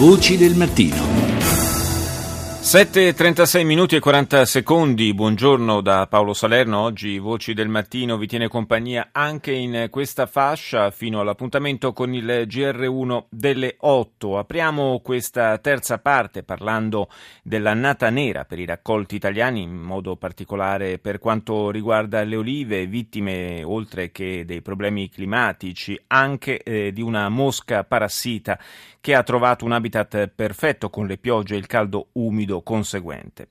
Voci del mattino. 7.36 minuti e 40 secondi, buongiorno da Paolo Salerno, oggi Voci del Mattino vi tiene compagnia anche in questa fascia fino all'appuntamento con il GR1 delle 8. Apriamo questa terza parte parlando dell'annata nera per i raccolti italiani, in modo particolare per quanto riguarda le olive, vittime oltre che dei problemi climatici, anche eh, di una mosca parassita che ha trovato un habitat perfetto con le piogge e il caldo umido conseguente.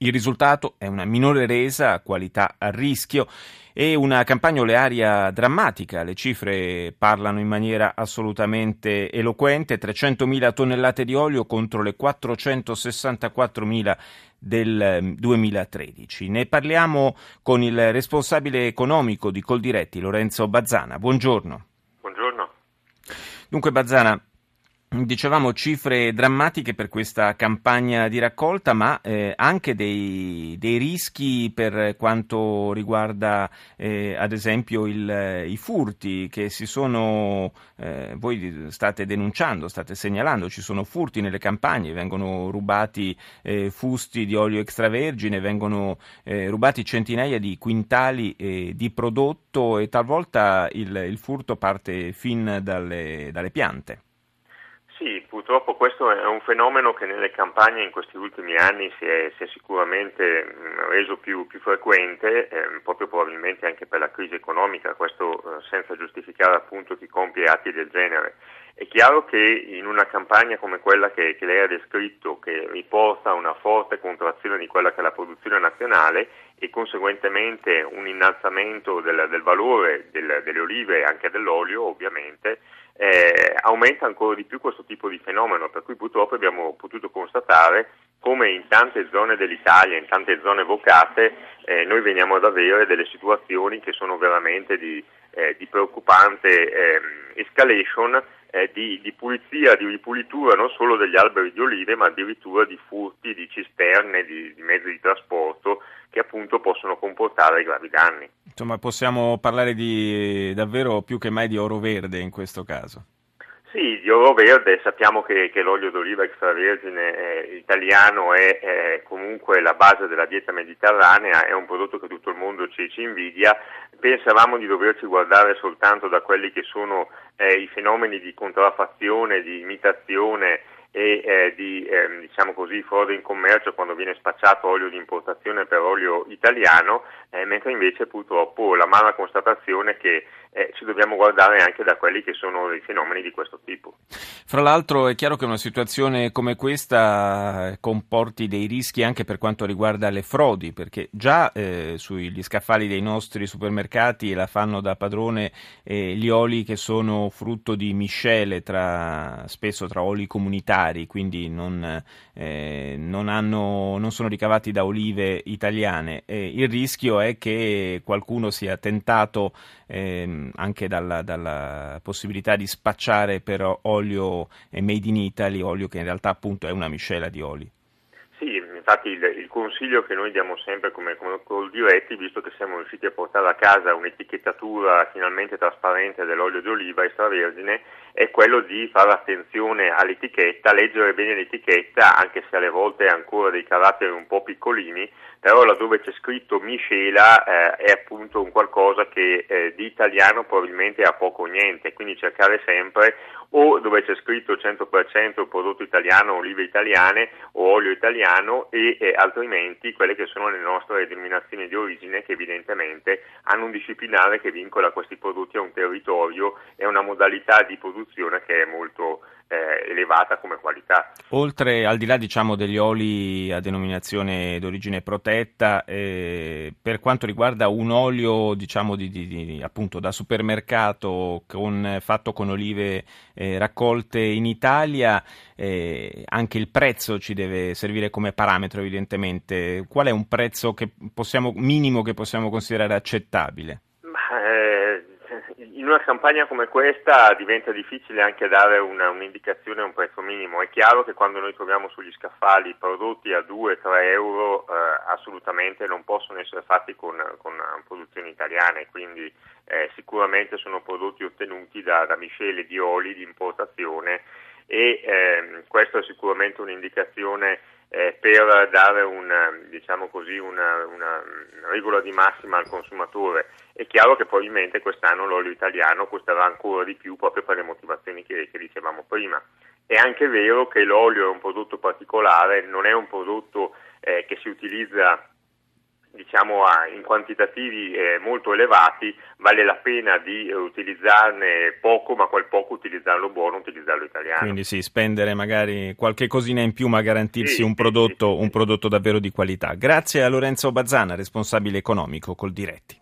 Il risultato è una minore resa, qualità a rischio e una campagna olearia drammatica. Le cifre parlano in maniera assolutamente eloquente: 300.000 tonnellate di olio contro le 464.000 del 2013. Ehm, ne parliamo con il responsabile economico di Coldiretti, Lorenzo Bazzana. Buongiorno. Buongiorno. Dunque Bazzana, Dicevamo cifre drammatiche per questa campagna di raccolta, ma eh, anche dei, dei, rischi per quanto riguarda eh, ad esempio il, i furti che si sono, eh, voi state denunciando, state segnalando, ci sono furti nelle campagne, vengono rubati eh, fusti di olio extravergine, vengono eh, rubati centinaia di quintali eh, di prodotto e talvolta il, il furto parte fin dalle, dalle piante. Sì, purtroppo questo è un fenomeno che nelle campagne in questi ultimi anni si è, si è sicuramente mm, reso più, più frequente, eh, proprio probabilmente anche per la crisi economica, questo eh, senza giustificare appunto chi compie atti del genere. È chiaro che in una campagna come quella che, che lei ha descritto, che riporta una forte contrazione di quella che è la produzione nazionale e conseguentemente un innalzamento del, del valore del, delle olive e anche dell'olio, ovviamente, eh, aumenta ancora di più questo tipo di fenomeno, per cui purtroppo abbiamo potuto constatare come in tante zone dell'Italia, in tante zone vocate, eh, noi veniamo ad avere delle situazioni che sono veramente di, eh, di preoccupante ehm, escalation eh, di, di, pulizia, di ripulitura non solo degli alberi di olive, ma addirittura di furti, di cisterne, di, di mezzi di trasporto che appunto possono comportare gravi danni. Insomma, possiamo parlare di davvero più che mai di oro verde in questo caso. Sì, di oro verde sappiamo che, che l'olio d'oliva extravergine eh, italiano è, è, comunque la base della dieta mediterranea, è un prodotto che tutto il mondo ci, ci invidia. Pensavamo di doverci guardare soltanto da quelli che sono eh, i fenomeni di contraffazione, di imitazione e eh, di eh, diciamo così, frode in commercio quando viene spacciato olio di importazione per olio italiano, eh, mentre invece purtroppo la mala constatazione è che eh, ci dobbiamo guardare anche da quelli che sono i fenomeni di questo tipo. Fra l'altro è chiaro che una situazione come questa comporti dei rischi anche per quanto riguarda le frodi, perché già eh, sugli scaffali dei nostri supermercati la fanno da padrone eh, gli oli che sono frutto di miscele tra, spesso tra oli comunitari, quindi non, eh, non, hanno, non sono ricavati da olive italiane. il rischio è che qualcuno sia tentato ehm, anche dalla, dalla, possibilità di spacciare per olio made in Italy, olio che in realtà appunto è una miscela di oli. Sì, infatti il, il, consiglio che noi diamo sempre come, come col diretti, visto che siamo riusciti a portare a casa un'etichettatura finalmente trasparente dell'olio di oliva extravergine, è quello di fare attenzione all'etichetta, leggere bene l'etichetta, anche se alle volte ha ancora dei caratteri un po' piccolini, però laddove c'è scritto miscela eh, è appunto un qualcosa che eh, di italiano probabilmente ha poco o niente, quindi cercare sempre o dove c'è scritto 100% prodotto italiano, olive italiane o olio italiano e eh, altrimenti quelle che sono le nostre denominazioni di origine che evidentemente hanno un disciplinare che vincola questi prodotti a un territorio e una modalità di produzione che è molto eh, elevata come qualità. Oltre al di là diciamo, degli oli a denominazione d'origine protetta, eh, per quanto riguarda un olio diciamo, di, di, di, appunto, da supermercato con, fatto con olive eh, raccolte in Italia, eh, anche il prezzo ci deve servire come parametro evidentemente. Qual è un prezzo che possiamo, minimo che possiamo considerare accettabile? In una campagna come questa diventa difficile anche dare una, un'indicazione a un prezzo minimo. È chiaro che quando noi troviamo sugli scaffali prodotti a 2-3 euro eh, assolutamente non possono essere fatti con, con produzioni italiane, quindi eh, sicuramente sono prodotti ottenuti da, da miscele di oli di importazione e eh, questa è sicuramente un'indicazione eh, per dare una, diciamo così, una, una, regola di massima al consumatore. È chiaro che probabilmente quest'anno l'olio italiano costerà ancora di più proprio per le motivazioni che, che dicevamo prima. È anche vero che l'olio è un prodotto particolare, non è un prodotto eh, che si utilizza diciamo in quantitativi eh, molto elevati, vale la pena di utilizzarne poco, ma quel poco utilizzarlo buono, utilizzarlo italiano. Quindi sì, spendere magari qualche cosina in più, ma garantirsi sì, un, prodotto, sì, sì, un prodotto davvero di qualità. Grazie a Lorenzo Bazzana, responsabile economico col Diretti.